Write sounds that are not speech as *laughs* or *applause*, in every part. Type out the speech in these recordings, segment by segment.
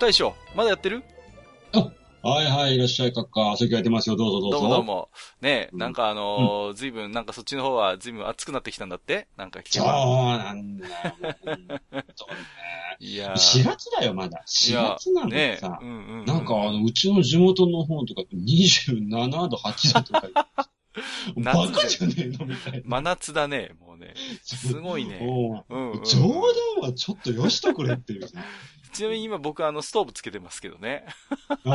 大将まだやってる？はいはい、いらっしゃい、かっか。席空いてますよ、どうぞどうぞ。どうもどうも。ねえ、うんなんかあのーずいぶん、なんかそっちの方はずいぶん熱くなってきたんだって？なんか来てそうはなんだねいやー4月だよ、まだ。4月なんだねさえ、。うんうんうん。なんか、あの、うちの地元の方とか27度、8度とか。*laughs* バ夏カじゃねえのみたいな。真夏だね、もうね。すごいね。もうん、う。うん冗談はちょっとよしとくれっていうさ。ちなみに今僕あのストーブつけてますけどね。お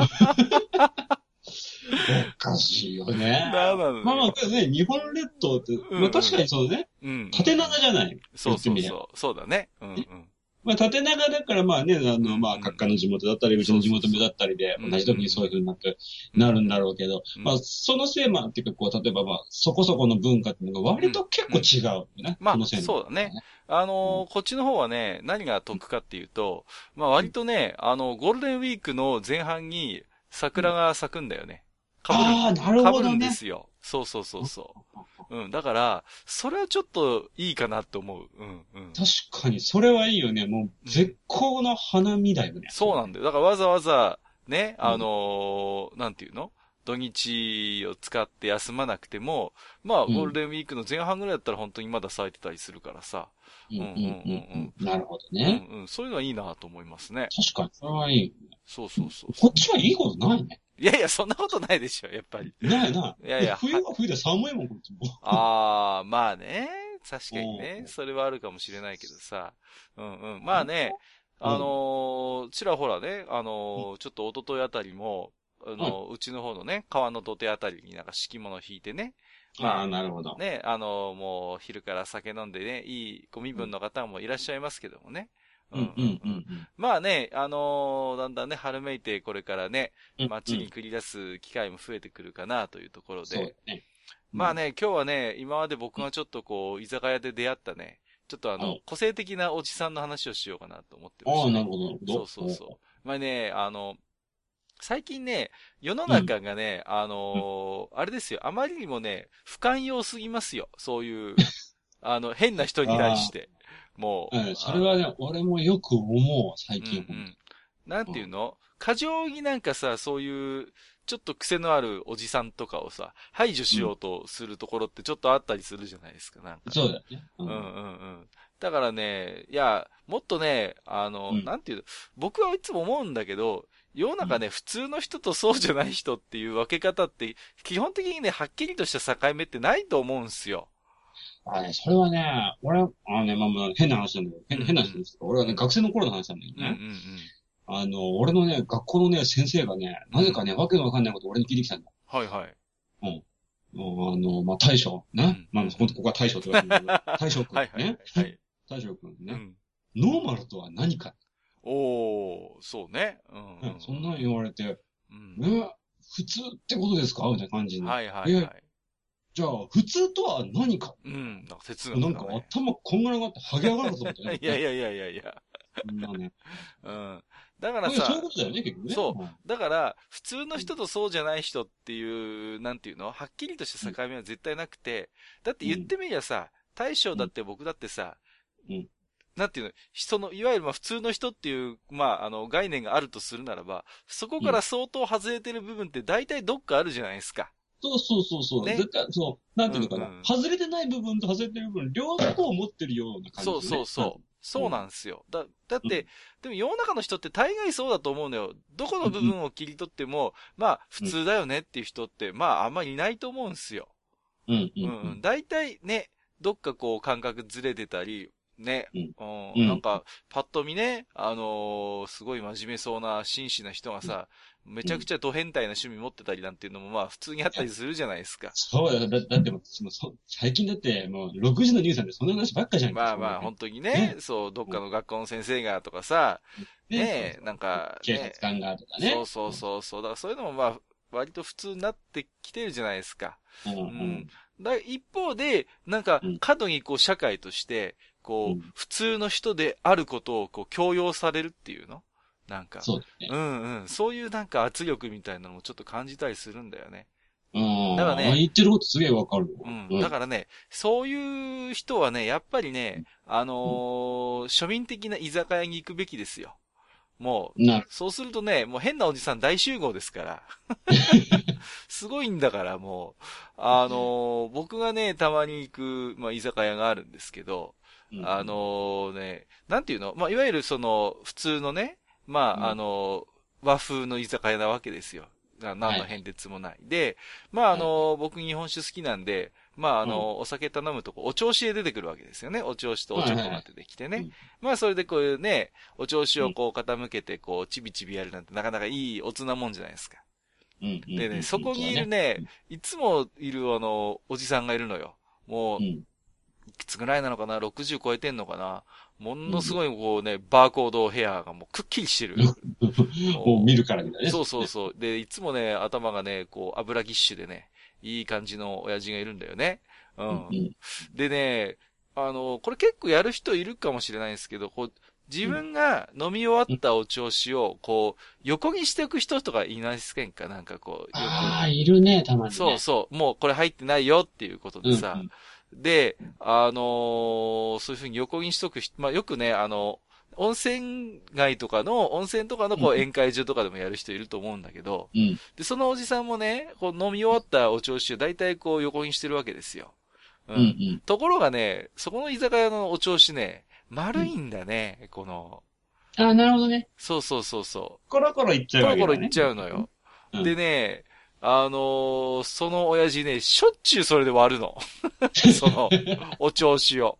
かしいよね。だなのねまあまあ、これね、日本列島って、んうんまあ確かにそうね、うん。縦長じゃない？そうそうそう。そうだね。うんうん。まあ縦長だからまあね、あの、まあ、うん閣下の地元だったり、うちの地元だったりで、うん同じ時にそういう風になって、なるんだろうけど、うんまあ、そのせいまあ、っていうか、こう、例えばまあ、そこそこの文化っていうのが割と結構違うよね。まあそうだね。あのーこっちの方はね、何が得かっていうと、まあ割とね、あの、ゴールデンウィークの前半に桜が咲くんだよね。かぶる。ああ、なるかぶるんでほどね。すよ。そうそうそうそう。うん。だから、それはちょっといいかなと思う。うんうん。確かに、それはいいよね。もう、絶好の花見だよね。そうなんだよ。だからわざわざ、ね、あのーなんていうの？土日を使って休まなくても、まあ、うんゴールデンウィークの前半ぐらいだったら本当にまだ咲いてたりするからさ。うんうんうんうんうんうん。なるほどうんね。うん。そういうのはいいなと思いますね。確かに、それはいい。そうそうそうこっちはいいことないね。いやいや、そんなことないでしょ、やっぱり。ないな。いやいや冬は冬で寒いもん、こっちも。ああ、まあね。確かにねう。んそれはあるかもしれないけどさ。うんうん。まあね、うんあのーちらほらね、あのーちょっと一昨日あたりも、あのーうちの方のね、川の土手あたりになんか敷物引いてね、ああ、なるほど。ね、あのーもう昼から酒飲んでね、いいご身分の方もいらっしゃいますけどもね。うんうんうんまあね、あのーだんだんね、春めいてこれからね、うん。街に繰り出す機会も増えてくるかなというところで、そうだね。まあね、今日はね、今まで僕がちょっとこう、居酒屋で出会ったね、ちょっとあのうん、個性的なおじさんの話をしようかなと思ってまああ、してねなるほど、なるほど。そうそうそう。まあね、あの、最近ね、世の中がね、あのーあれですよ、あまりにもね、不寛容すぎますよ。そういう、*laughs* あの、変な人に対して。もう。うん、それはね、俺もよく思うわ、最うん近。うん。なんていうの？過剰になんかさ、そういう、ちょっと癖のあるおじさんとかをさ、排除しようとするところってちょっとあったりするじゃないですか、なんか。そうだよね。ううんうんうん。だからね、いや、もっとね、あの、うんなんていうの、僕はいつも思うんだけど、世の中ね、普通の人とそうじゃない人っていう分け方って、基本的にね、はっきりとした境目ってないと思うんすよ。あね、それはね、俺は、あのね、まあまあ、変な話なんだけど、変うん変な話ですけど、俺はね、学生の頃の話なんだけどうんうんね。あの、俺のね、学校のね、先生がね、なぜかね、わけのわかんないことを俺に聞いてきたんだ。はいはい。もうあの、まあ、大将、ね。うんまあ、ほんとここは大将って言われてるけど、*laughs* 大将君はいはいね。はい。大将君ね。うん。ノーマルとは何か。おー、そうね。うんうん。そんなの言われて、うん。え、普通ってことですか？みたいな感じに。はいはいはい。じゃあ、普通とは何か？うん。なんか哲学なんか。頭こんがらがって剥げ上がるぞみたいな。*laughs* いやいやいやいやいや。そんなね。*laughs* うん。だからそうさいう、ことだよね、結局ね。そううんだから、普通の人とそうじゃない人っていう、なんていうの？はっきりとした境目は絶対なくて、だって言ってみりゃさ、大将だって僕だってさ、うんなんていうの、人の、いわゆるまあ普通の人っていう、まあ、あの、概念があるとするならば、そこから相当外れてる部分って大体どっかあるじゃないですか。そうそうそうそう。ね絶対、そう、なんていうのかな、うんうん外れてない部分と外れてる部分、両方を持ってるような感じ、ね。そうそうそう。そうなんですよ。だ、だって、うんでも世の中の人って大概そうだと思うのよ。どこの部分を切り取っても、まあ、普通だよねっていう人って、まあ、あんまりいないと思うんですよ。うん。うん、うん。大体ね、どっかこう感覚ずれてたり、ね。うんなんか、パッと見ね、あのーすごい真面目そうな真摯な人がさ、めちゃくちゃド変態な趣味持ってたりなんていうのもまあ普通にあったりするじゃないですか。そうだよ。だだってもう、そのそ最近だってもう、6時のニュースなんでそんな話ばっかじゃん。まあまあ、本当にね、そう、どっかの学校の先生がとかさ、ねねなんか、警察ね、官がとかね。そうそうそうそう。だからそういうのもまあ、割と普通になってきてるじゃないですか。うん。ううんん。だ一方で、なんかうん、過度にこう、社会として、こう、うん普通の人であることをこう、強要されるっていうの？なんか。そうだね。うんうん。そういうなんか圧力みたいなのもちょっと感じたりするんだよね。うん。だからね言ってることすげえわかるよ。うん。だからね、そういう人はね、やっぱりね、あのー庶民的な居酒屋に行くべきですよ。もう。そうするとね、もう変なおじさん大集合ですから。*laughs* すごいんだから、もう。あのー僕がね、たまに行く、まあ、居酒屋があるんですけど、うんあ、のね、なんていうの？まあ、いわゆるその、普通のね、まあ、うんあの和風の居酒屋なわけですよ。な何のはい変哲もない。で、まあ、あの僕日本酒好きなんで、まあ、あの、お酒頼むとこ、お調子で出てくるわけですよね。お調子とおちょこが出てきてね。はいはいまあ、それでこういうね、お調子をこう傾けて、こう、ちびちびやるなんてなかなかいいおつなもんじゃないですか。うんうんでね、そこにいるね、いつもいるあの、おじさんがいるのよ。もうう、ん。いくつぐらいなのかな ?60 超えてんのかな？ものすごいこうね、バーコードヘアがもうくっきりしてる。*laughs* もう見るからみたいなね。そうそうそう。で、いつもね、頭がね、こう、油ぎっしゅでね、いい感じの親父がいるんだよね。ううんん。でね、あの、これ結構やる人いるかもしれないんですけど、こう、自分が飲み終わったお調子を、こう、横にしておく人とかいないですか？なんかこう、よああ、いるね、たまにく。ね。そうそう。もうこれ入ってないよっていうことでさ。うんで、あのーそういうふうに横にしとく人、まあ、よくね、あの、温泉街とかの、温泉とかのこううん宴会場とかでもやる人いると思うんだけど、うん。で、そのおじさんもね、こう飲み終わったお調子を大体こう横にしてるわけですよ。ううん。うん。ところがね、そこの居酒屋のお調子ね、丸いんだね、この。ああ、なるほどね。そうそうそうそコロコロいっちう。コゃうわけだね。ロコロいっちゃうのよ。うんでね、あのーその親父ね、しょっちゅうそれで割るの。*laughs* その、お調子を。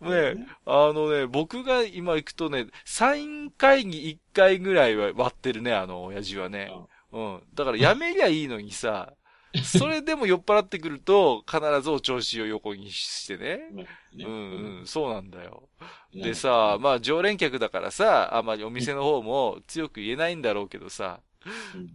ね、あのね、僕が今行くとね、3回に1回ぐらいは割ってるね、あの親父はね。うん。だからやめりゃいいのにさ、*laughs* それでも酔っ払ってくると、必ずお調子を横にしてね。ねうんうん、そうなんだよ。うんでさ、まあ常連客だからさ、あまりお店の方も強く言えないんだろうけどさ、うん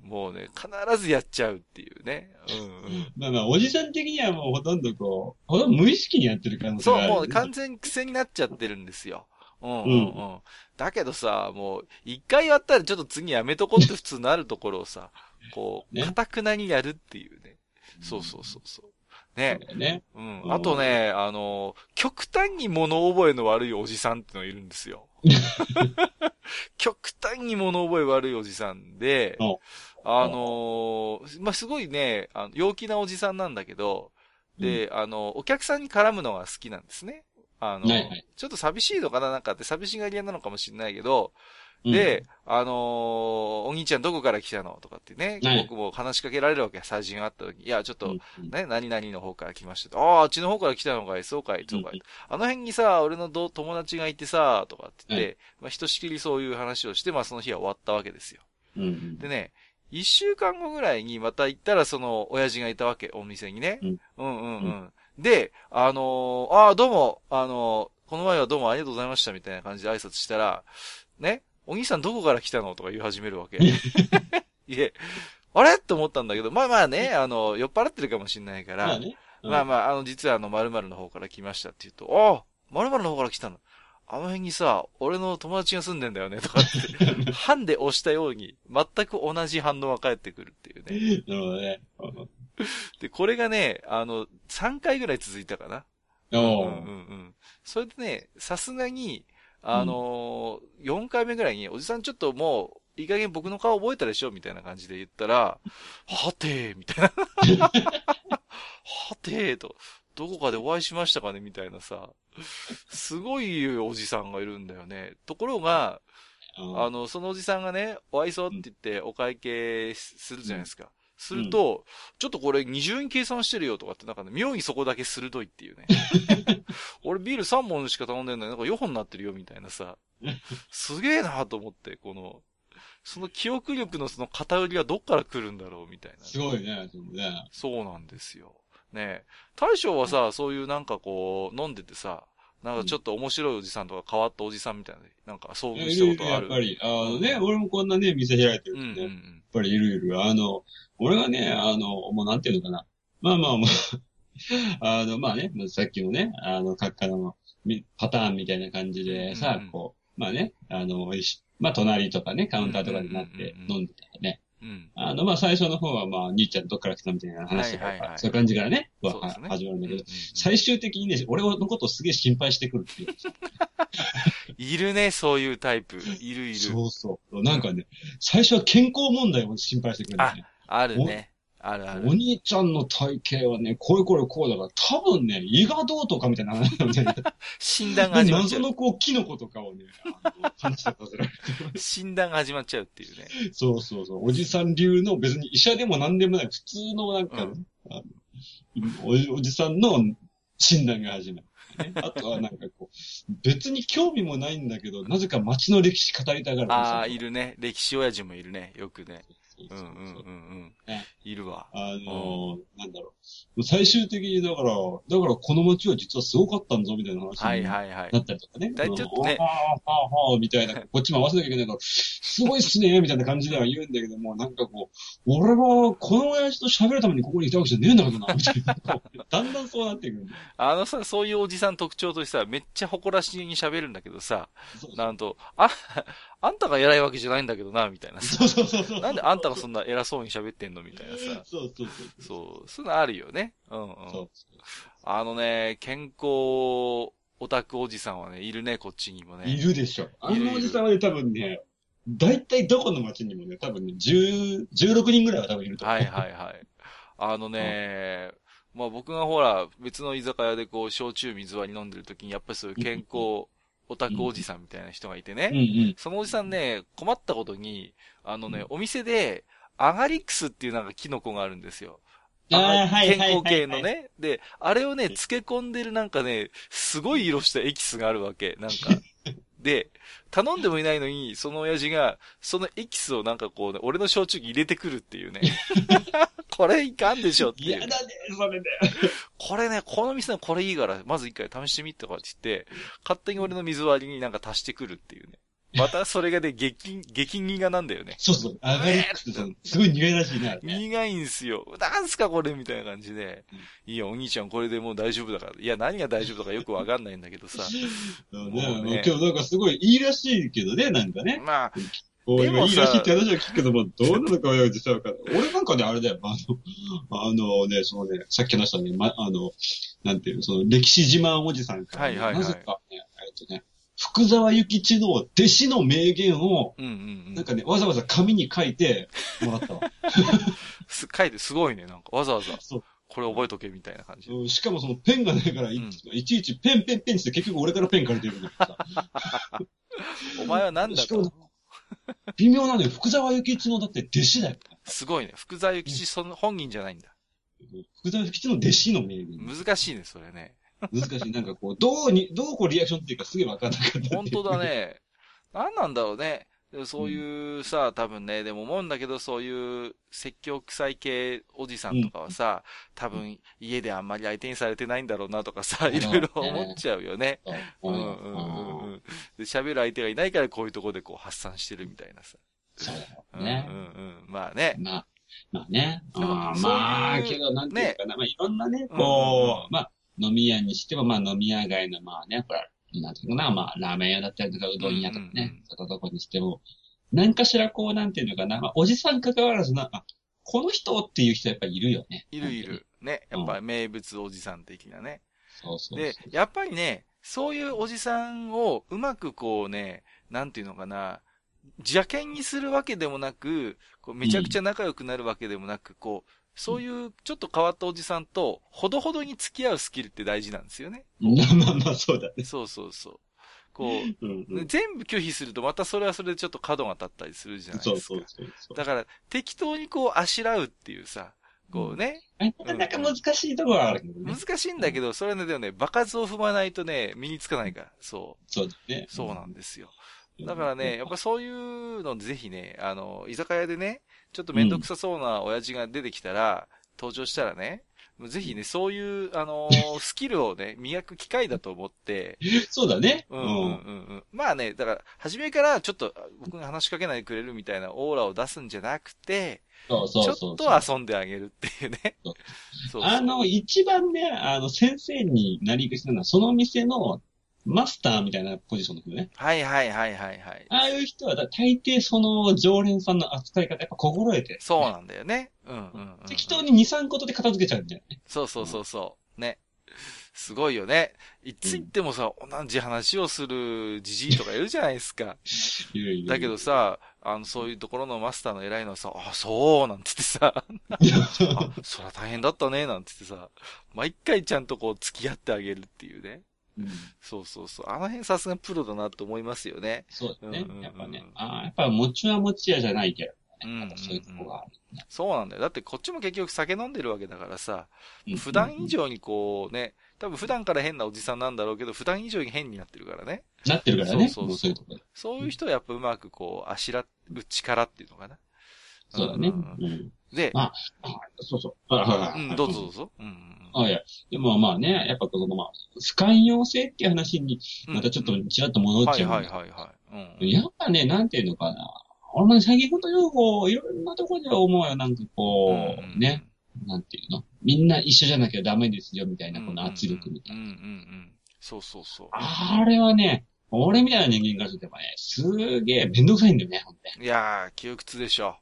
もうね、必ずやっちゃうっていうね。うんうん。まあまあ、おじさん的にはもうほとんどこう、ほとんど無意識にやってる可能性そう。もう完全に癖になっちゃってるんですよ。うんうんうん。うんだけどさ、もう、一回やったらちょっと次やめとこうって普通なるところをさ、こう、ねかたくなにやるっていうね。そうそうそうそう。ねね。うんう。んあとね、あの、極端に物覚えの悪いおじさんってのがいるんですよ。*laughs* *laughs* 極端に物覚え悪いおじさんでお、あのーまあ、すごいね、あの陽気なおじさんなんだけど、で、あの、お客さんに絡むのが好きなんですね。あの、はいはい。ちょっと寂しいのかななんかって寂しがり屋なのかもしれないけど、うん、で、あのーお兄ちゃんどこから来たの？とかってね、はい僕も話しかけられるわけ。最人があった時に、いや、ちょっと、ね、何々の方から来ましたと。ああ、あっちの方から来たのかい、そうかい、そうかい。うんあの辺にさ、俺のど友達がいてさ、とかって言って、はまあ、ひとしきりそういう話をして、まあ、その日は終わったわけですよ。でね、一週間後ぐらいにまた行ったら、その、親父がいたわけ、お店にね。うんうんうんうん。で、あのーああ、どうも、あのーこの前はどうもありがとうございました、みたいな感じで挨拶したら、ね、お兄さんどこから来たの？とか言い始めるわけ。いえ、*laughs* あれ？って思ったんだけど、まあまあね、あの、酔っ払ってるかもしれないから、まあね。うんまあまあ、あの、実はあの、〇〇の方から来ましたって言うと、ああ、〇〇の方から来たの？あの辺にさ、俺の友達が住んでんだよね、とかって、*laughs* ハンで押したように、全く同じ反応が返ってくるっていうね。なるほどね。うんで、これがね、あの、3回ぐらい続いたかな。うんうんうん。それでね、さすがに、あのー、4回目ぐらいに、おじさんちょっともう、いい加減僕の顔覚えたでしょみたいな感じで言ったら、*laughs* はてーみたいな。はてーと、どこかでお会いしましたかねみたいなさ、すごいおじさんがいるんだよね。ところが、うんあの、そのおじさんがね、お愛想って言ってお会計するじゃないですか。すると、ちょっとこれ二重に計算してるよとかって、なんかね、妙にそこだけ鋭いっていうね。*laughs* 俺ビール3本しか頼んでんのになんか4本になってるよみたいなさ。すげえなと思って、この、その記憶力のその偏りはどっから来るんだろうみたいな。すごいね、でもね。そうなんですよ。ねえ。大将はさ、そういうなんかこう、飲んでてさ、なんかちょっと面白いおじさんとか変わったおじさんみたいな、なんか遭遇したことある？やっぱり、あのね、俺もこんなね、店開いてるうんんでね、やっうんうん。ぱりいるいる。あの、俺がね、あの、もうなんていうのかな。まあまあまあ、*laughs* あの、まあね、さっきのね、あの、各家のみパターンみたいな感じでさ、うんうんこう、まあね、あの、まあ隣とかね、カウンターとかになって飲んでたらね。うん。あの、まあ最初の方はまあ、兄ちゃんどっから来たみたいな話とか、はいはいはいそういう感じからね、ね始まるんだけど、うんうんうん最終的にね、俺のことをすげえ心配してくるっていう。*laughs* いるね、そういうタイプ。いるいる。そうそう。なんかね、最初は健康問題を心配してくるんだよね。あるね。あるあるお。兄ちゃんの体型はね、これこれこうだから、多分ね、胃がどうとかみたいな話なんだよね。*laughs* 診断がで始まっちゃう。謎のこう、キノコとかをね、あの話させられて。診断が始まっちゃうっていうね。そうそうそう。おじさん流の別に医者でも何でもない、普通のなんか、うんおじおじさんの診断が始まる。ね、*laughs* あとはなんかこう、別に興味もないんだけど、なぜか街の歴史語りたがる。ああ、いるね。歴史親父もいるね。よくね。そううんうんうん。いるわ。あのーなんだろう。最終的にだから、だからこの街は実はすごかったんぞ、みたいな話はいにはいはいな。ったりとかね。だいちょっとねはあはあはあ、みたいな、こっちも合わせなきゃいけないから、すごいっすね、みたいな感じでは言うんだけども、なんかこう、俺はこの親父と喋るためにここにいたわけじゃねえんだけどな、みたいな。だんだんそうなってくる。あのさ、そういうおじさん特徴としてさ、めっちゃ誇らしげに喋るんだけどさ、そうそうなんと、あ、*laughs* あんたが偉いわけじゃないんだけどな、みたいなさ。そうそうそうそう。なんであんたがそんな偉そうに喋ってんのみたいなさ。そうそうそう。そう、そういうのあるよね。うんうん。そうあのね、健康オタクおじさんはね、いるね、こっちにもね。いるでしょ。あのおじさんはね、多分ね、大体どこの街にもね、多分ね、10、16人ぐらいは多分いると思う。はいはいはい。あのね、まあ僕がほら、別の居酒屋でこう、焼酎水割り飲んでる時に、やっぱりそういう健康オタクおじさんみたいな人がいてね。うんうん。そのおじさんね、困ったことに、あのね、お店で、アガリックスっていうなんかキノコがあるんですよ。あーはいはいはいはい健康系のね。で、あれをね、漬け込んでるなんかね、すごい色したエキスがあるわけ。なんか。で、頼んでもいないのに、その親父が、そのエキスをなんかこうね、俺の焼酎に入れてくるっていうね。*laughs* これいかんでしょっていう。嫌だね、それで。これね、この店のこれいいから、まず一回試してみてとかって言って、勝手に俺の水割りになんか足してくるっていうね。またそれがね、激、激苦なんだよね。そうそう。上がりってさ、すごい苦いらしいね。あれね苦いんすよ。なんすかこれみたいな感じで。いいよ、お兄ちゃんこれでもう大丈夫だから。いや、何が大丈夫だかよくわかんないんだけどさ。そうもうねね今日なんかすごいいいらしいけどね、なんかね。まあ、こうでもさいいらしいって話は聞くけども、どうなのかは実はわかんない。俺なんかね、あれだよ、あの、あのね、そのね、さっき話したね、ま、あの、なんていうの、その歴史自慢おじさんからね、はいはいはいなぜかね、えっとね、福沢諭吉の弟子の名言を、うんうんうん。なんかね、わざわざ紙に書いてもらったわ。*laughs* す書いてすごいね。なんかわざわざそう。これ覚えとけみたいな感じで。うんしかもそのペンがないからい、うんいちいちペンペンペンって結局俺からペン借りてるんだ。*laughs* お前は何だとしかも。微妙なのよ。福沢諭吉のだって弟子だよ。すごいね。福沢諭吉その本人じゃないんだ。福沢諭吉の弟子の名言。難しいね、それね。難しい。なんかこう、どうに、どうこうリアクションっていうかすげえわかんなかった。本当だ。ね。何なんだろうね。そういうさ、多分ね、でも思うんだけど、そういう説教臭い系おじさんとかはさ、多分家であんまり相手にされてないんだろうなとかさ、いろいろ思っちゃうよね。ううんんうんうんうん。で、喋る相手がいないからこういうところでこう発散してるみたいなさ。そうだようんね。うんうん。まあね。まあ、まあね。あまあ、けど、なんていうかな、まあ、いろんなね、こう、まあ、飲み屋にしても、まあ、飲み屋街の、まあね、これ、なんていうかな、まあ、ラーメン屋だったりとか、うどん屋とかうんうんうんね、そういったとこにしても、何かしらこう、なんていうのかな、まあ、おじさん関わらずな、あ、この人っていう人やっぱりいるよね。いるいる。ね。やっぱ名物おじさん的なね。そうそうそう。で、やっぱりね、そういうおじさんをうまくこうね、なんていうのかな、邪険にするわけでもなく、こうめちゃくちゃ仲良くなるわけでもなく、こう、そういうちょっと変わったおじさんと、ほどほどに付き合うスキルって大事なんですよね。まあまあまあ、そうだね。そうそうそう。こう、うんうん全部拒否するとまたそれはそれでちょっと角が立ったりするじゃないですか。そうそうそう。だから、適当にこう、あしらうっていうさ、こうね、なかなか難しいところはあるけどね。難しいんだけど、それはね、でもね、場数を踏まないとね、身につかないから、そそうだねう、。そうなんですよ。だからね、やっぱそういうのぜひね、あの、居酒屋でね、ちょっとめんどくさそうな親父が出てきたら、登場したらね、ぜひね、そういう、あのー *laughs* スキルをね、磨く機会だと思って、そうだね。うんうんうんうん。まあね、だから、初めからちょっと僕が話しかけないでくれるみたいなオーラを出すんじゃなくて、そうそうちょそう。っと遊んであげるっていうね。そうそうそうあの、一番ね、あの、先生になり口なのは、その店のマスターみたいなポジションの人ね。はいはいはいはいはい。ああいう人は、だ大抵その常連さんの扱い方やっぱ心得て。そうなんだよね。うんうんうんうん。適当に2、3ことで片付けちゃうんだよね。そうそうそうそう。ね。すごいよね。いつ行ってもさ、同じ話をするじじいとかいるじゃないですか。*laughs* いるいるだけど、さ、あの、そういうところのマスターの偉いのはさ、あ、そう、なんつってさ、*laughs* あ、そら大変だったね、なんつってさ、毎回ちゃんとこう付き合ってあげるっていうね。うんそうそうそう。あの辺さすがプロだなと思いますよね。そうだねうんうんうん。やっぱね。ああ、やっぱ餅は餅屋じゃないけどうんうんそういうとこがある。そうなんだよ。だってこっちも結局酒飲んでるわけだからさ、うん普段以上にこうね、多分普段から変なおじさんなんだろうけど、普段以上に変になってるからね。なってるからね。そうそうそうそういうとこで。そういう人はやっぱうまくこう、あしらう力っていうのかな。そうだね。で、あそうそう。うん、どうぞどうぞ。うんうんあ、いや、でもまあね、やっぱこのまあ、不寛容性っていう話に、うん。またちょっとちらっと戻っはいちゃう。はいはいはい。うん。やっぱね、なんていうのかな。俺もね最近ほんとよく、いろんなところで思うよ。なんかこう、ね、。なんていうの。みんな一緒じゃなきゃダメですよ、みたいな、この圧力みたいな。うんうんうん。そうそうそう。あれはね、俺みたいな人間からすればね、すげえめんどくさいんだよね、ほんといやー、窮屈でしょ。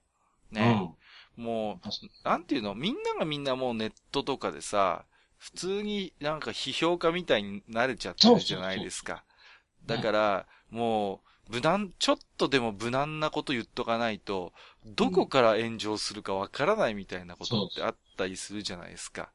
に。ね。も確かにう、なんていうのみんながみんなもうネットとかでさ、普通になんか批評家みたいになれちゃってるじゃないですか。だから、もう、無難、ちょっとでも無難なこと言っとかないと、どこから炎上するかわからないみたいなことってあったりするじゃないですか。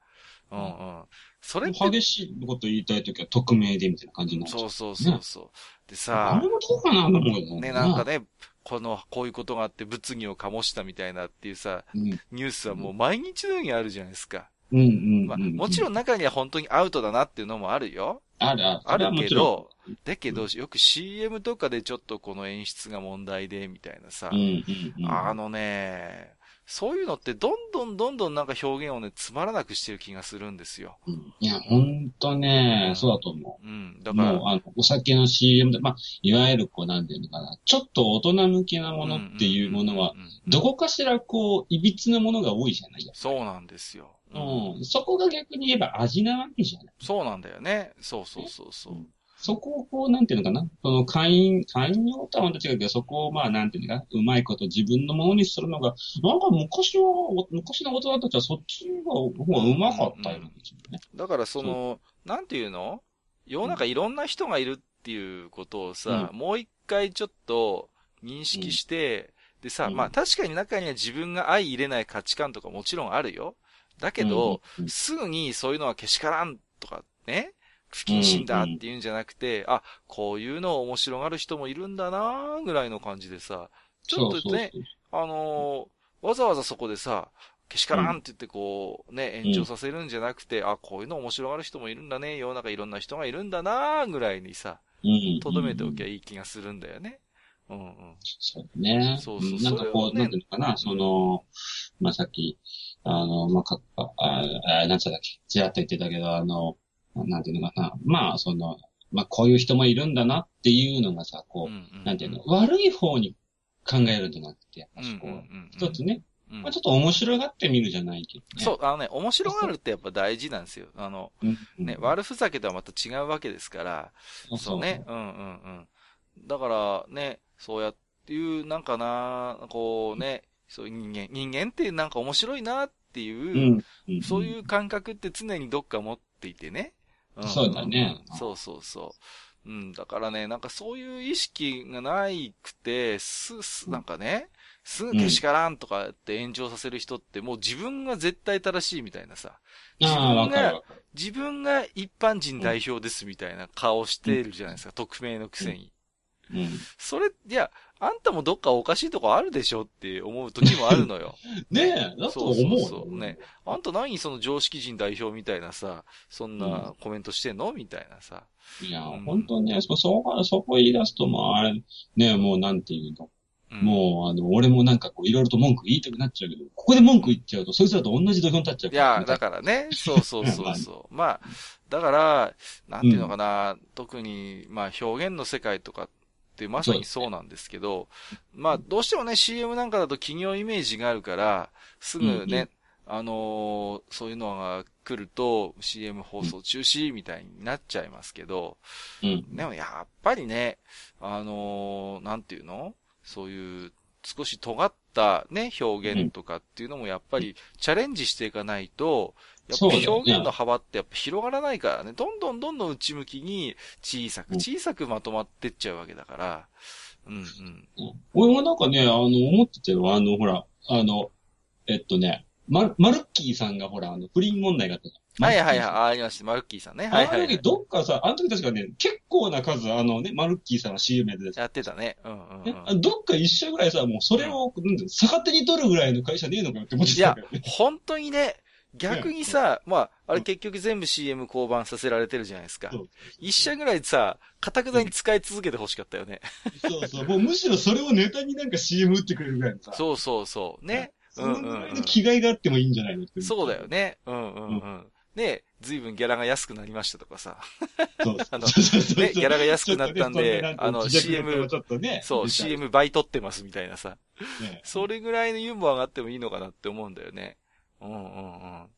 うんうん。それって、激しいこと言いたいときは匿名でみたいな感じになっちゃう。そうそうそうそう。であされ、もどうかなと思うけどね、なんかね、この、こういうことがあって物議を醸したみたいなっていうさ、うん。ニュースはもう毎日のようにあるじゃないですか。うんうん。もちろん。ん中には本当にアウトだなっていうのもあるよ。あるある。あるけどだけど、よく CM とかでちょっとこの演出が問題で、みたいなさうんうんうん。あのね、そういうのってどんどんどんどんなんか表現をね、つまらなくしてる気がするんですよ。うんいや、ほんとね、そうだと思うん。う。だから、もう、あの、お酒の CM で、まあ、いわゆるこう、なんていうのかな、ちょっと大人向けなものっていうものは、どこかしらこう、いびつなものが多いじゃない？そうなんですよ。うん。そこが逆に言えば味なわけじゃない。そうなんだよね。そうそうそうそう。そこをこう、なんていうのかな？その会員、会員用とはまた違うけど、そこをまあ、なんていうのかな？うまいこと自分のものにするのが、なんか昔は、昔の大人たちはそっちが方がうまかったような気がするね。だからその、なんていうの？世の中いろんな人がいるっていうことをさ、もう一回ちょっと認識して、でさ、うんまあ確かに中には自分が相入れない価値観とかもちろんあるよ。だけど、うん、うんすぐにそういうのはけしからんとかね、不謹慎だっていうんじゃなくて、あ、こういうのを面白がる人もいるんだなぐらいの感じでさ、ちょっとね、そうそうそうあのーわざわざそこでさ、けしからんって言ってこう、ね、炎上させるんじゃなくて、あ、こういうの面白がる人もいるんだね、世の中いろんな人がいるんだなぐらいにさ、うんとどめておきゃい。いい気がするんだよね。うんうん。そうだね。そうそううんなんかこう、ねなんていうのかな、その、まあ、さっき、あの、まあ、かあ、あ、なんつったっけ、ちらっと言ってたけど、あの、なんていうのかな、まあ、その、まあ、こういう人もいるんだなっていうのがさ、こう、うんうんなんていうの、悪い方に考えるんじゃなくて、やっぱうんうんしこう、うん一つね、うんまあ、ちょっと面白がってみるじゃないけどね。そう、あのね、面白がるってやっぱ大事なんですよ。あの、うん。うんね、悪ふざけとはまた違うわけですから、そうね。。うんうんうん。だからね、そうやっていう、なんかな、こうね、そういう人間、人間ってなんか面白いなっていう、うん。んそういう感覚って常にどっか持っていてね。んそうだねうんそうそうそう。うん、だからね、なんかそういう意識がないくて、す、す、なんかね、すぐけしからんとかって炎上させる人ってもう自分が絶対正しいみたいなさ。自分が。自分が一般人代表ですみたいな顔してるじゃないですか、匿名のくせに。うん。それ、いや、あんたもどっかおかしいとこあるでしょって思う時もあるのよ。*laughs* ねえ、だとそう思う。そうそう。ね。あんた何その常識人代表みたいなさ、そんなコメントしてんのみたいなさ。いや、うん本当ね、そ、そこ、そこ言い出すと、もうあれ、ねもうなんていうの。うんもう、あの、俺もなんかこう、いろいろと文句言いたくなっちゃうけど、ここで文句言っちゃうと、そいつらと同じ土俵に立っちゃういや、だかからね、そうそうそうそう。*laughs* まあ、だから、なんていうのかな、特に、まあ表現の世界とかってまさにそうなんですけど、まあどうしてもね、CM なんかだと企業イメージがあるから、すぐね、あのーそういうのが来ると CM 放送中止みたいになっちゃいますけど、うん。でもやっぱりね、あのーなんていうの？そういう少し尖ったね、表現とかっていうのもやっぱりチャレンジしていかないと、やっぱ表現の幅ってやっぱ広がらないからね、どんどんどんどん内向きに小さくうん小さくまとまってっちゃうわけだから、うんうん。俺もなんかね、あの、思ってたよ。あの、ほら、あの、えっとね、ママルッキーさんがほら、あの、不倫問題があったじゃん。はいはいはい、ありました。マルッキーさんね。はいはい、はいあの時。どっかさ、あの時確かね、結構な数、あのね、マルッキーさんの CM やってたやってたね。うんうん、ねうん。どっか一社ぐらいさ、もうそれを、なん逆手に取るぐらいの会社ねえのかよって思っていやたからね。、本当にね、逆にさ、まあ、あれ結局全部 CM 降板させられてるじゃないですか。一社ぐらいさ、片くだに使い続けて欲しかったよね。そうそう。もうむしろそれをネタになんか CM 打ってくれるぐらいのさ。そうそうそう。ね。そのぐらいの気概があってもいいんじゃないのって。そうだよ。ね。うんうんうん。ね、ずいぶんギャラが安くなりましたとかさ。*laughs* あのねギャラが安くなったんでねあの CM ね。そう、CM 倍取ってますみたいなさ。ね *laughs* それぐらいのユーモアがあってもいいのかなって思うんだよね。うんうんうん。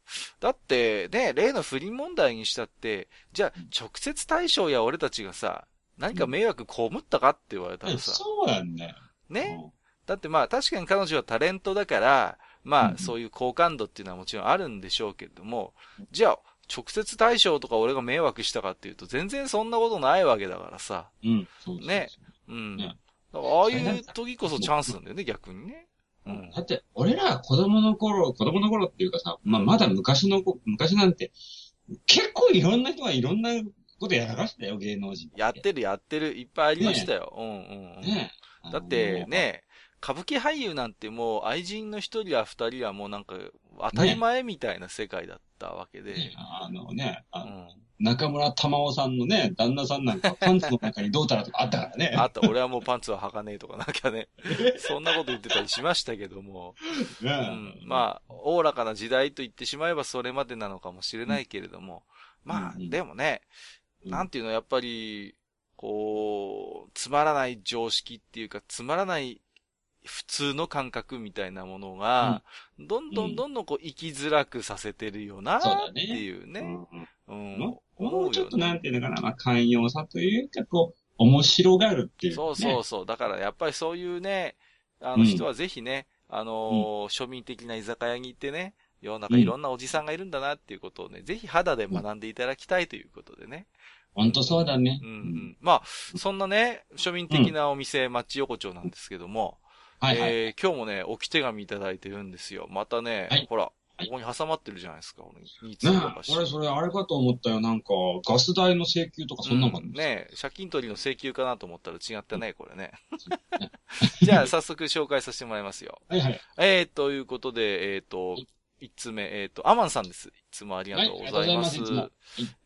だって、ね、例の不倫問題にしたって、じゃあ、直接対象や俺たちがさ、何か迷惑被ったかって言われたらさ、そうなんだよ。ね。だってまあ確かに彼女はタレントだから、まうんあそういう好感度っていうのはもちろんあるんでしょうけれども、じゃあ、直接対象とか俺が迷惑したかっていうと全然そんなことないわけだからさ。うん。うん。そうそうそうね。うん。ねだからああいう時こそチャンスなんだよね、逆にね。うん。だって、俺ら子供の頃、子供の頃っていうかさ、まあ、まだ昔の子、昔なんて、結構いろんな人がいろんなことやらかしたよ、芸能人。やってるやってる、いっぱいありましたよ。うんうんうん。ねだって、ね、歌舞伎俳優なんてもう愛人の一人や二人はもうなんか当たり前みたいな世界だったわけで。ねあのね、あのうん。中村玉緒さんのね、旦那さんなんかパンツの中にどうたらとかあったからね。あと、俺はもうパンツは履かねえとかなんかね、*laughs* そんなこと言ってたりしましたけども、*laughs* ううん、まあ、おおらかな時代と言ってしまえばそれまでなのかもしれないけれども、まあ、うんでもね、うんなんていうの、やっぱり、こう、つまらない常識っていうか、つまらない普通の感覚みたいなものが、どんどんどんどんこう生きづらくさせてるよなっていうね。うんうん。もうちょっとなんていうのかな、まあ、寛容さというか、こう、面白がるっていう、ね。そうそうそう。だからやっぱりそういうね、あうんの人はぜひね、あのー庶民的な居酒屋に行ってね、世の中いろんなおじさんがいるんだなっていうことをね、ぜひ肌で学んでいただきたいということでね。ほんとそうだね。うんうん。まあ、そんなね、庶民的なお店、町横丁なんですけども、はいはい。えー今日もね、置き手紙いただいてるんですよ。またね、はいほら、はいここに挟まってるじゃないですか、俺2通ねとかし俺それあれかと思ったよ。なんか、ガス代の請求とかそんなのかうんね借金取りの請求かなと思ったら違ったね、これね。*laughs* じゃあ、早速紹介させてもらいますよ。はいはい。えー、ということで、えっ、と、一つ目、えっ、と、アマンさんです。いつもありがとうございます。はいます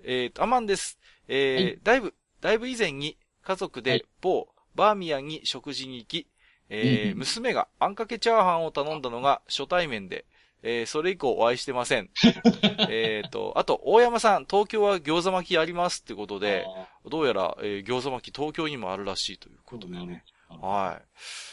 えっ、と、アマンです。えーはいだいぶ、だいぶ以前に家族ではい某バーミヤンに食事に行き、えーうん娘があんかけチャーハンを頼んだのが初対面で、えーそれ以降お会いしてません。*laughs* えっと、あと、大山さん、東京は餃子巻きありますってことで、どうやら、えー餃子巻き東京にもあるらしいということでね。はい。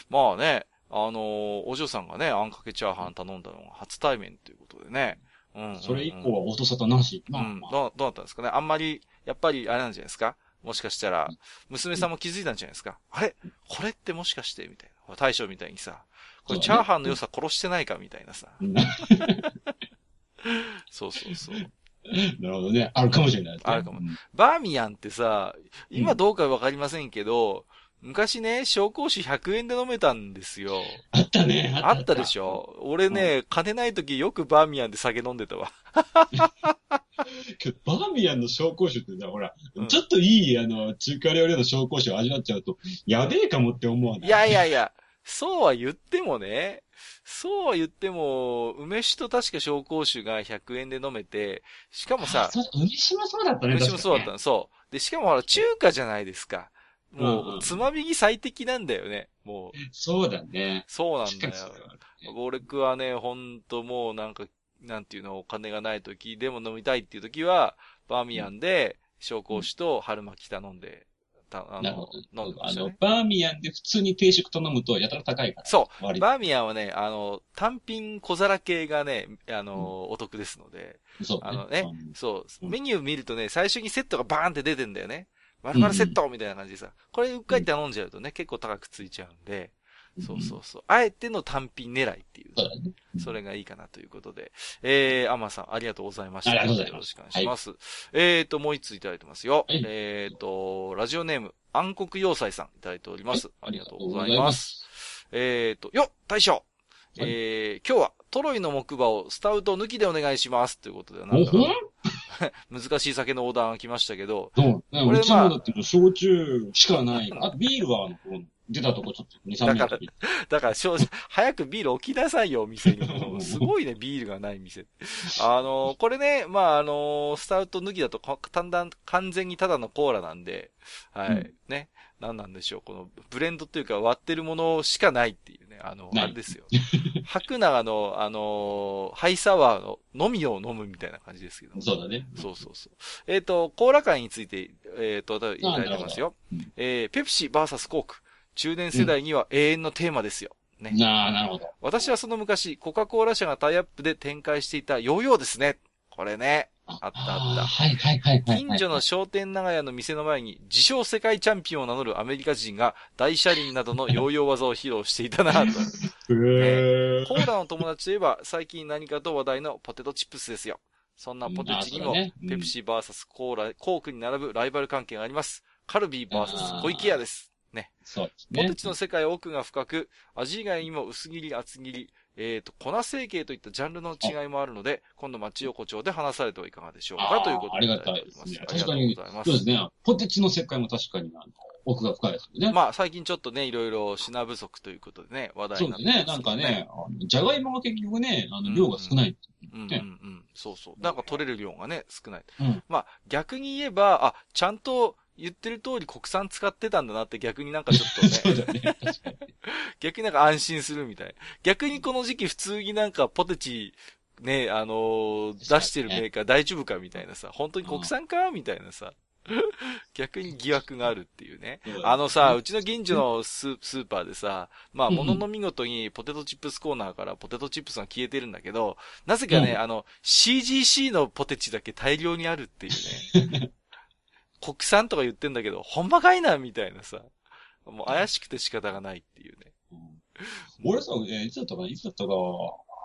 まあね、あのーお嬢さんがね、あんかけチャーハン頼んだのが初対面ということでね。うんうんうん。それ以降は音沙汰なし。まあうん、まあどう、どうだったんですかね？あんまり、やっぱり、あれなんじゃないですか？もしかしたら、娘さんも気づいたんじゃないですか？あれ？これってもしかして？みたいな。大将みたいにさ、これチャーハンの良さ殺してないかみたいなさ。うんそうそうそう。なるほどね。あるかもしれないね。あるかもうんバーミヤンってさ、今どうかわかりませんけど、昔ね、紹興酒100円で飲めたんですよ。あっったね。あったでしょ？俺ね、金ない時よくバーミヤンで酒飲んでたわ。*laughs* バーミヤンの紹興酒ってさ、ほら、うんちょっといい、あの、中華料理の紹興酒を味わっちゃうと、やべえかもって思わない？いやいやいや、そうは言ってもね、そうは言っても、梅酒と確か紹興酒が100円で飲めて、しかもさ梅酒もそうだったね。梅酒もそうだったの、そう。で、しかもほら、中華じゃないですか。もう、うんうんつまみに最適なんだよね。もう、にそうだね。そうなんだよ確かに。それはあるね俺はね、ほんともうなんか、なんていうの、お金がない時でも飲みたいっていう時は、バーミヤンで、紹興酒と春巻き頼んで、たあのなるほ、ど。あの飲んでましたね、。バーミヤンで普通に定食と飲むとやたら高いから。そう。割バーミヤンはね、あの、単品小皿系がね、あの、お得ですので、そうあのねうんそう、うんメニュー見るとね、最初にセットがバーンって出てんだよね。丸々セットみたいな感じでさ、これうっかり頼んじゃうとね、結構高くついちゃうんで、そうそうそう。あえての単品狙いっていう、そうだね。それがいいかなということで。えー、アマンさん、ありがとうございました。ありがとうございますよろしくお願いします。えーと、もう一ついただいてますよ。はいえーと、ラジオネーム、暗黒要塞さんいただいております。はいありがとうございます。えーと、よっ大将えー、今日はトロイの木馬をスタウト抜きでお願いします。ということで、なんだおほん？*laughs* 難しい酒のオーダーが来ましたけど、そう。ねこれうちもだってもう焼酎しかない。あとビールは、出たとこちょっと2、3だから。だから正直、早くビール置きなさいよ、お店に。*laughs* すごいね、ビールがない店。あの、これね、まあ、あの、スタウト抜きだとか、だんだん完全にただのコーラなんで、はい、うんね。なんなんでしょう。このブレンドっていうか割ってるものしかないっていうね。あの、あれですよ。白長の、あの、ハイサワーの飲みを飲むみたいな感じですけどもそうだね。そうそうそう。えっ、と、コーラ会について、えっ、と、いただいてますよ。えー、ペプシバーサスコーク。中年世代には永遠のテーマですよ。ね。なあ、なるほど。私はその昔、コカ・コーラ社がタイアップで展開していたヨーヨーですね。これね。あったあったーはいはいはいはい。近所の商店長屋の店の前に、自称世界チャンピオンを名乗るアメリカ人が大車輪などのヨーヨー技を披露していたなと。*laughs* へーコーラの友達といえば、最近何かと話題のポテトチップスですよ。そんなポテチにもペプシー VS コーラ、コークに並ぶライバル関係があります。カルビー VS 小池屋です。ね。そうですね。ポテチの世界は奥が深く、味以外にも薄切り、厚切り、えっ、と、粉成形といったジャンルの違いもあるので、今度町横丁で話されてはいかがでしょうかということでありがたいですねありがとうございます。そうですね。ポテチの世界も確かに、あの、奥が深いですよね。まあ、最近ちょっとね、いろいろ品不足ということでね、話題になってそうですね。なんかね、じゃがいもが結局ね、あの、量が少ない。うんうんうん。そうそう。なんか取れる量がね、少ない。うんまあ、逆に言えば、あ、ちゃんと言ってる通り国産使ってたんだなって逆になんかちょっとそうね、だね。確かに。逆になんか安心するみたい。逆にこの時期普通になんかポテチ、ね、あのー出してるメーカー大丈夫かみたいなさ、本当に国産かみたいなさ。逆に疑惑があるっていうね。あのさ、うちの近所のススーパーでさ、まあ、うんものの見事にポテトチップスコーナーからポテトチップスが消えてるんだけど、なぜかね、うんあの、CGC のポテチだけ大量にあるっていうね。*laughs* 国産とか言ってんだけど、ほんまかいなみたいなさ。もう怪しくて仕方がないっていうね。うん俺さ、えーいつだったかな？いつだったか、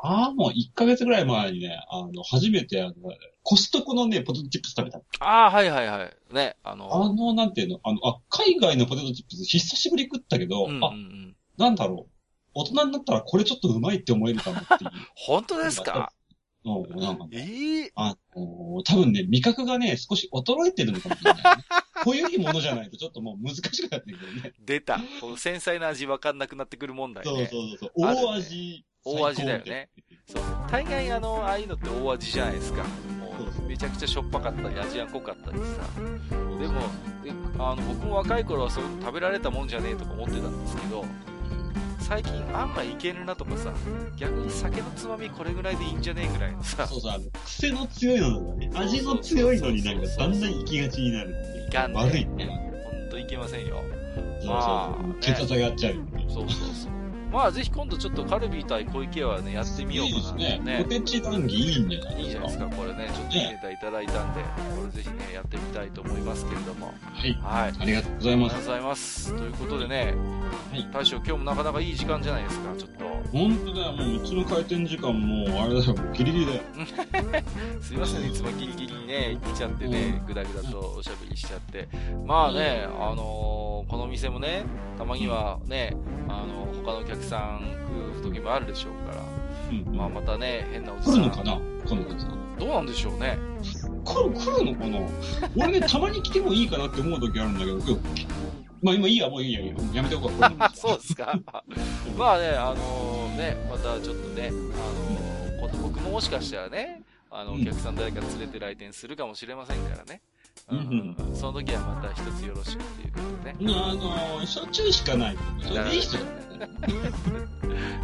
ああ、もう1ヶ月ぐらい前にね、あの、初めて、あの、コストコのね、ポテトチップス食べた。ああ、はいはいはい。ね、あの、あの、なんていうの、あの、あ、海外のポテトチップス久しぶり食ったけど、うんうんうあ、ん。なんだろう。大人になったらこれちょっとうまいって思えるかもっていう。*laughs* 本当ですか？うん、なんかえね、えあのー多分ね、味覚がね、少し衰えてるのかもしれない、ね。こういうものじゃないとちょっともう難しくなってくるね。出た。この繊細な味わかんなくなってくる問題ね。そうそうそう。あるね大味。大味だよね。そう。大概あの、ああいうのって大味じゃないですか。もそうそうう、めちゃくちゃしょっぱかったり、味が濃かったりさ。でも、えあの、僕も若い頃はそう食べられたもんじゃねえとか思ってたんですけど、最近案外いけるなとかさ、逆に酒のつまみこれぐらいでいいんじゃねえぐらいのさ、そうそう、あの、癖の強いのだね。味の強いのになんかだんだん行きがちになるっていう。いかんね悪いね。ほんといけませんよ。そうまあそう。血圧上がっちゃうよね。そうそうそう。まあ、ぜひ今度ちょっとカルビー対小池はね、やってみよういいですかな。ね。ポテチ談義いいんじゃないいいじゃないですか。か、これね。ちょっとネタいただいたんで、これぜひね、やってみたいと思いますけれども。はい。はい。ありがとうございます。ありがとうございます。ということでね、はい大将今日もなかなかいい時間じゃないですか、ちょっと。本当だよ、もううちの開店時間も、あれだよ、もうギリギリだよ。*laughs* すいませんね、いつもギリギリにね、行っちゃってね、ぐだぐだとおしゃべりしちゃって。まあね、あのーこの店もね、たまにはね、あの、他のお客客さん来る時もあるでしょうから、うん。まあまたね、変なおじさん。来るのかな？今度さん。どうなんでしょうね。来る、来るのかな？俺ね、たまに来てもいいかなって思う時あるんだけど、今日まあ今いいや、もういいや、ややめておこう。*laughs* そうですか。*laughs* まあね、あのね、またちょっとね、あの今度僕ももしかしたらね、あの、うんお客さん誰か連れて来店するかもしれませんからね。うんその時はまた一つよろしくっていうことでね。あの、しょっちゅうしかない。それでいい人だね。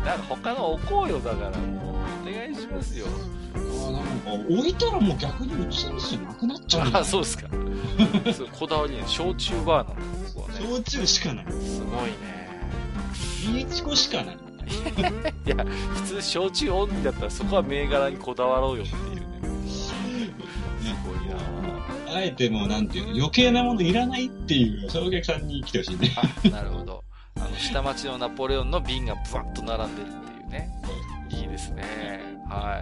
なんか他の置こうよ、だからもう。お願いしますよ。あなんか、置いたらもう逆にうちの店なくなっちゃうのあ、*laughs* そうですか。そうこだわりね、焼酎バーなんだ、ここはね。焼酎しかない。すごいね。ビーチコしかない。*laughs* 普通焼酎オンリーだったらそこは銘柄にこだわろうよっていうあえてもうなんていうの、余計なものいらないっていう、そういうお客さんに来てほしいね。あ、なるほど。あの、下町のナポレオンの瓶がブワッと並んでるっていうね。いいですね。は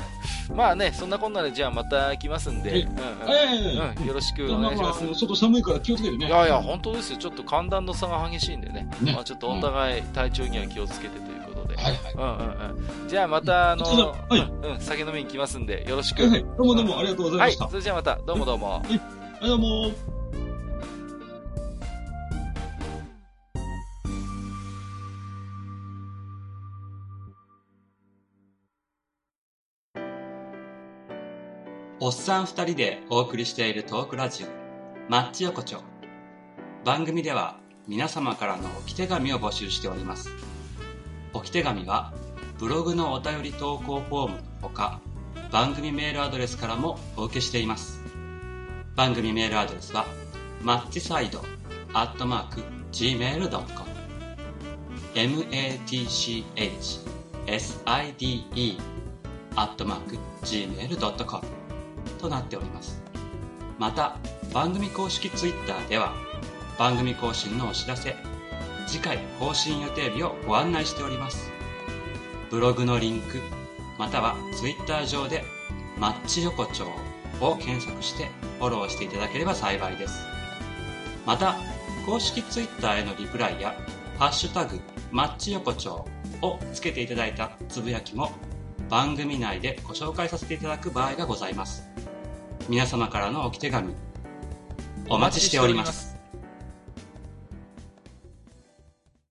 い。まあね、そんなこんなでじゃあまた来ますんで、はいうんえうん。うん、よろしくお願いします。あの外寒いから気をつけてね。いやいや、本当ですよ。ちょっと寒暖の差が激しいんでね。ねまあちょっとお互い体調には気をつけてということで。はいはい。うんうんうん。じゃあまた、あの、はいうん、うん、酒飲みに来ますんで、よろしく。はいはい。どうもどうもありがとうございはい、ました。それじゃあまた、どうもどうも。はい、どうも。おっさん二人でお送りしているトークラジオ、マッチ横丁。番組では皆様からの置き手紙を募集しております。置き手紙は、ブログのお便り投稿フォームのほか、番組メールアドレスからもお受けしています。番組メールアドレスは、マッチサイド、アットマーク、gmail.com、matchside, アットマーク、gmail.com となっております。また、番組公式ツイッターでは、番組更新のお知らせ、次回更新予定日をご案内しております。ブログのリンク、またはツイッター上で、マッチ横丁を検索してフォローしていただければ幸いです。また、公式 Twitter へのリプライや、ハッシュタグ、マッチ横丁をつけていただいたつぶやきも番組内でご紹介させていただく場合がございます。皆様からのおき手紙、お待ちしております。